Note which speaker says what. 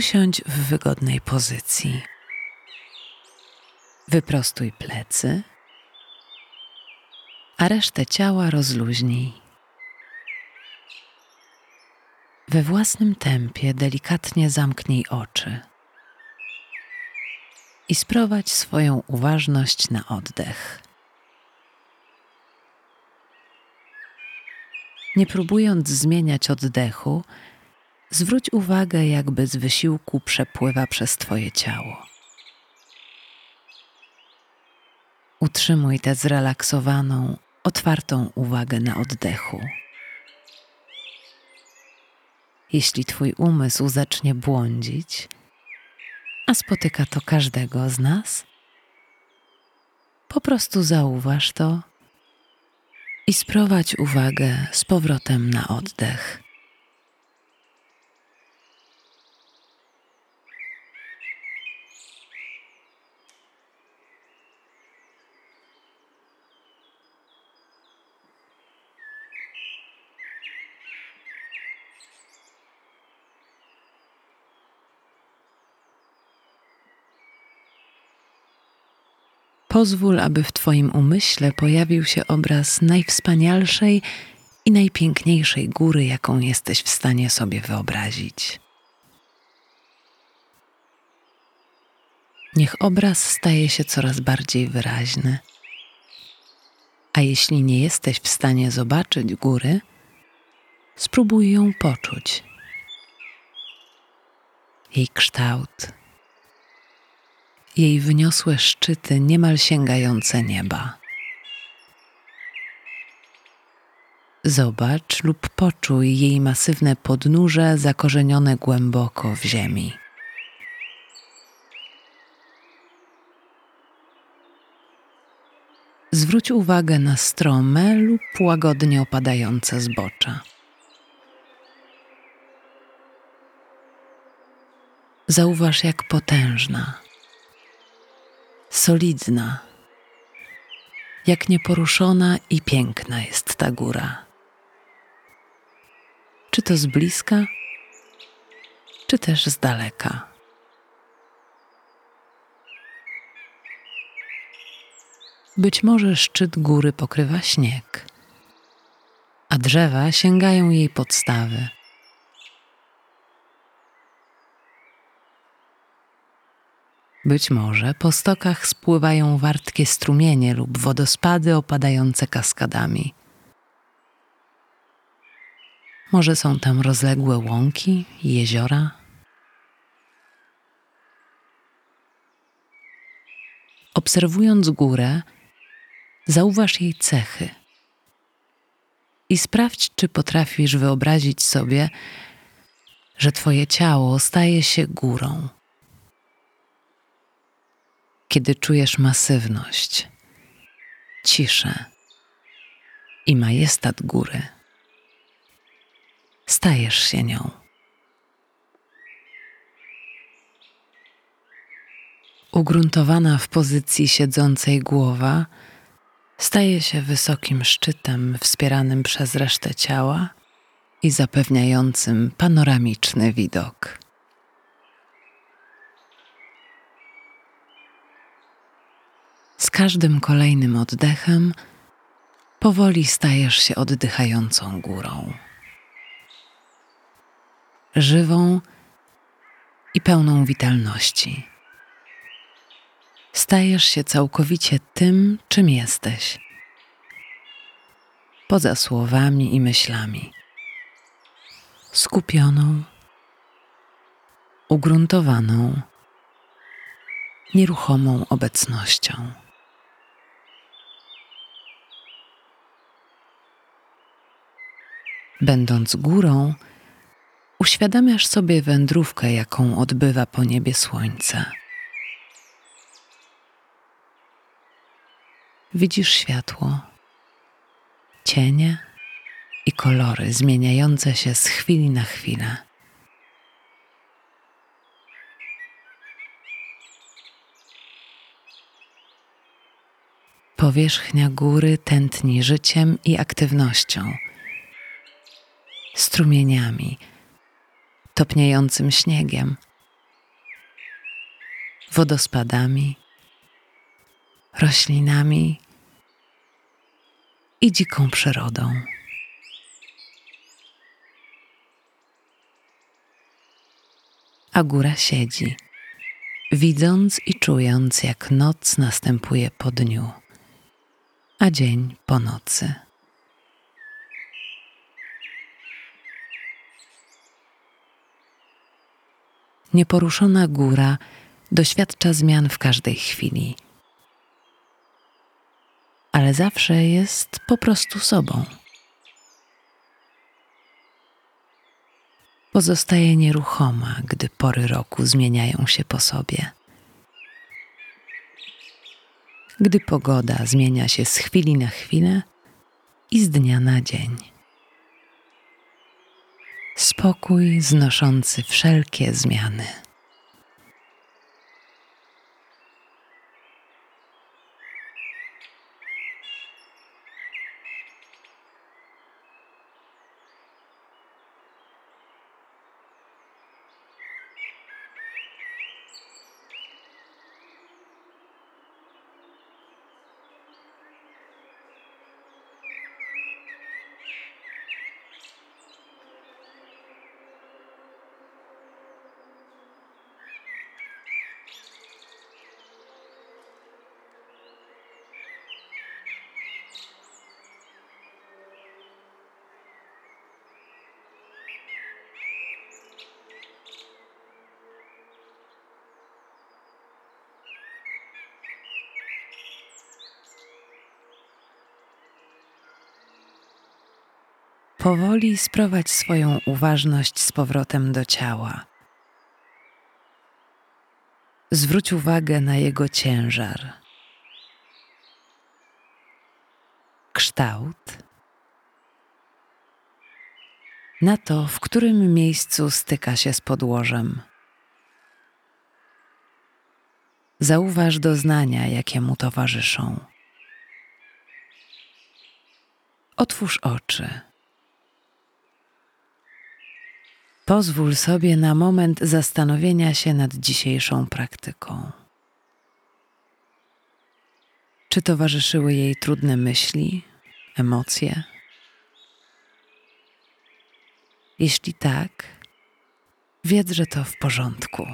Speaker 1: usiądź w wygodnej pozycji. Wyprostuj plecy, a resztę ciała rozluźnij. We własnym tempie delikatnie zamknij oczy i sprowadź swoją uważność na oddech. Nie próbując zmieniać oddechu, zwróć uwagę, jakby z wysiłku przepływa przez Twoje ciało. Utrzymuj tę zrelaksowaną, otwartą uwagę na oddechu. Jeśli Twój umysł zacznie błądzić, a spotyka to każdego z nas, po prostu zauważ to i sprowadź uwagę z powrotem na oddech. Pozwól, aby w Twoim umyśle pojawił się obraz najwspanialszej i najpiękniejszej góry, jaką jesteś w stanie sobie wyobrazić. Niech obraz staje się coraz bardziej wyraźny. A jeśli nie jesteś w stanie zobaczyć góry, spróbuj ją poczuć. Jej kształt, jej wyniosłe szczyty niemal sięgające nieba. Zobacz lub poczuj jej masywne podnóże zakorzenione głęboko w ziemi. Zwróć uwagę na strome lub łagodnie opadające zbocza. Zauważ, jak potężna, solidna, jak nieporuszona i piękna jest ta góra. Czy to z bliska, czy też z daleka. Być może szczyt góry pokrywa śnieg, a drzewa sięgają jej podstawy. Być może po stokach spływają wartkie strumienie lub wodospady opadające kaskadami. Może są tam rozległe łąki i jeziora? Obserwując górę, zauważ jej cechy i sprawdź, czy potrafisz wyobrazić sobie, że Twoje ciało staje się górą kiedy czujesz masywność, ciszę i majestat góry, stajesz się nią. Ugruntowana w pozycji siedzącej głowa, staje się wysokim szczytem wspieranym przez resztę ciała i zapewniającym panoramiczny widok. Z każdym kolejnym oddechem powoli stajesz się oddychającą górą. Żywą i pełną witalności. Stajesz się całkowicie tym, czym jesteś. Poza słowami i myślami. Skupioną, ugruntowaną, nieruchomą obecnością. Będąc górą, uświadamiasz sobie wędrówkę, jaką odbywa po niebie słońce. Widzisz światło, cienie i kolory zmieniające się z chwili na chwilę. Powierzchnia góry tętni życiem i aktywnością strumieniami, topniejącym śniegiem, wodospadami, roślinami i dziką przyrodą. A góra siedzi, widząc i czując, jak noc następuje po dniu, a dzień po nocy. Nieporuszona góra doświadcza zmian w każdej chwili, ale zawsze jest po prostu sobą. Pozostaje nieruchoma, gdy pory roku zmieniają się po sobie. Gdy pogoda zmienia się z chwili na chwilę i z dnia na dzień. Spokój znoszący wszelkie zmiany. Powoli sprowadź swoją uważność z powrotem do ciała. Zwróć uwagę na jego ciężar, kształt, na to, w którym miejscu styka się z podłożem. Zauważ doznania, jakie mu towarzyszą. Otwórz oczy. Pozwól sobie na moment zastanowienia się nad dzisiejszą praktyką. Czy towarzyszyły jej trudne myśli, emocje? Jeśli tak, wiedz, że to w porządku.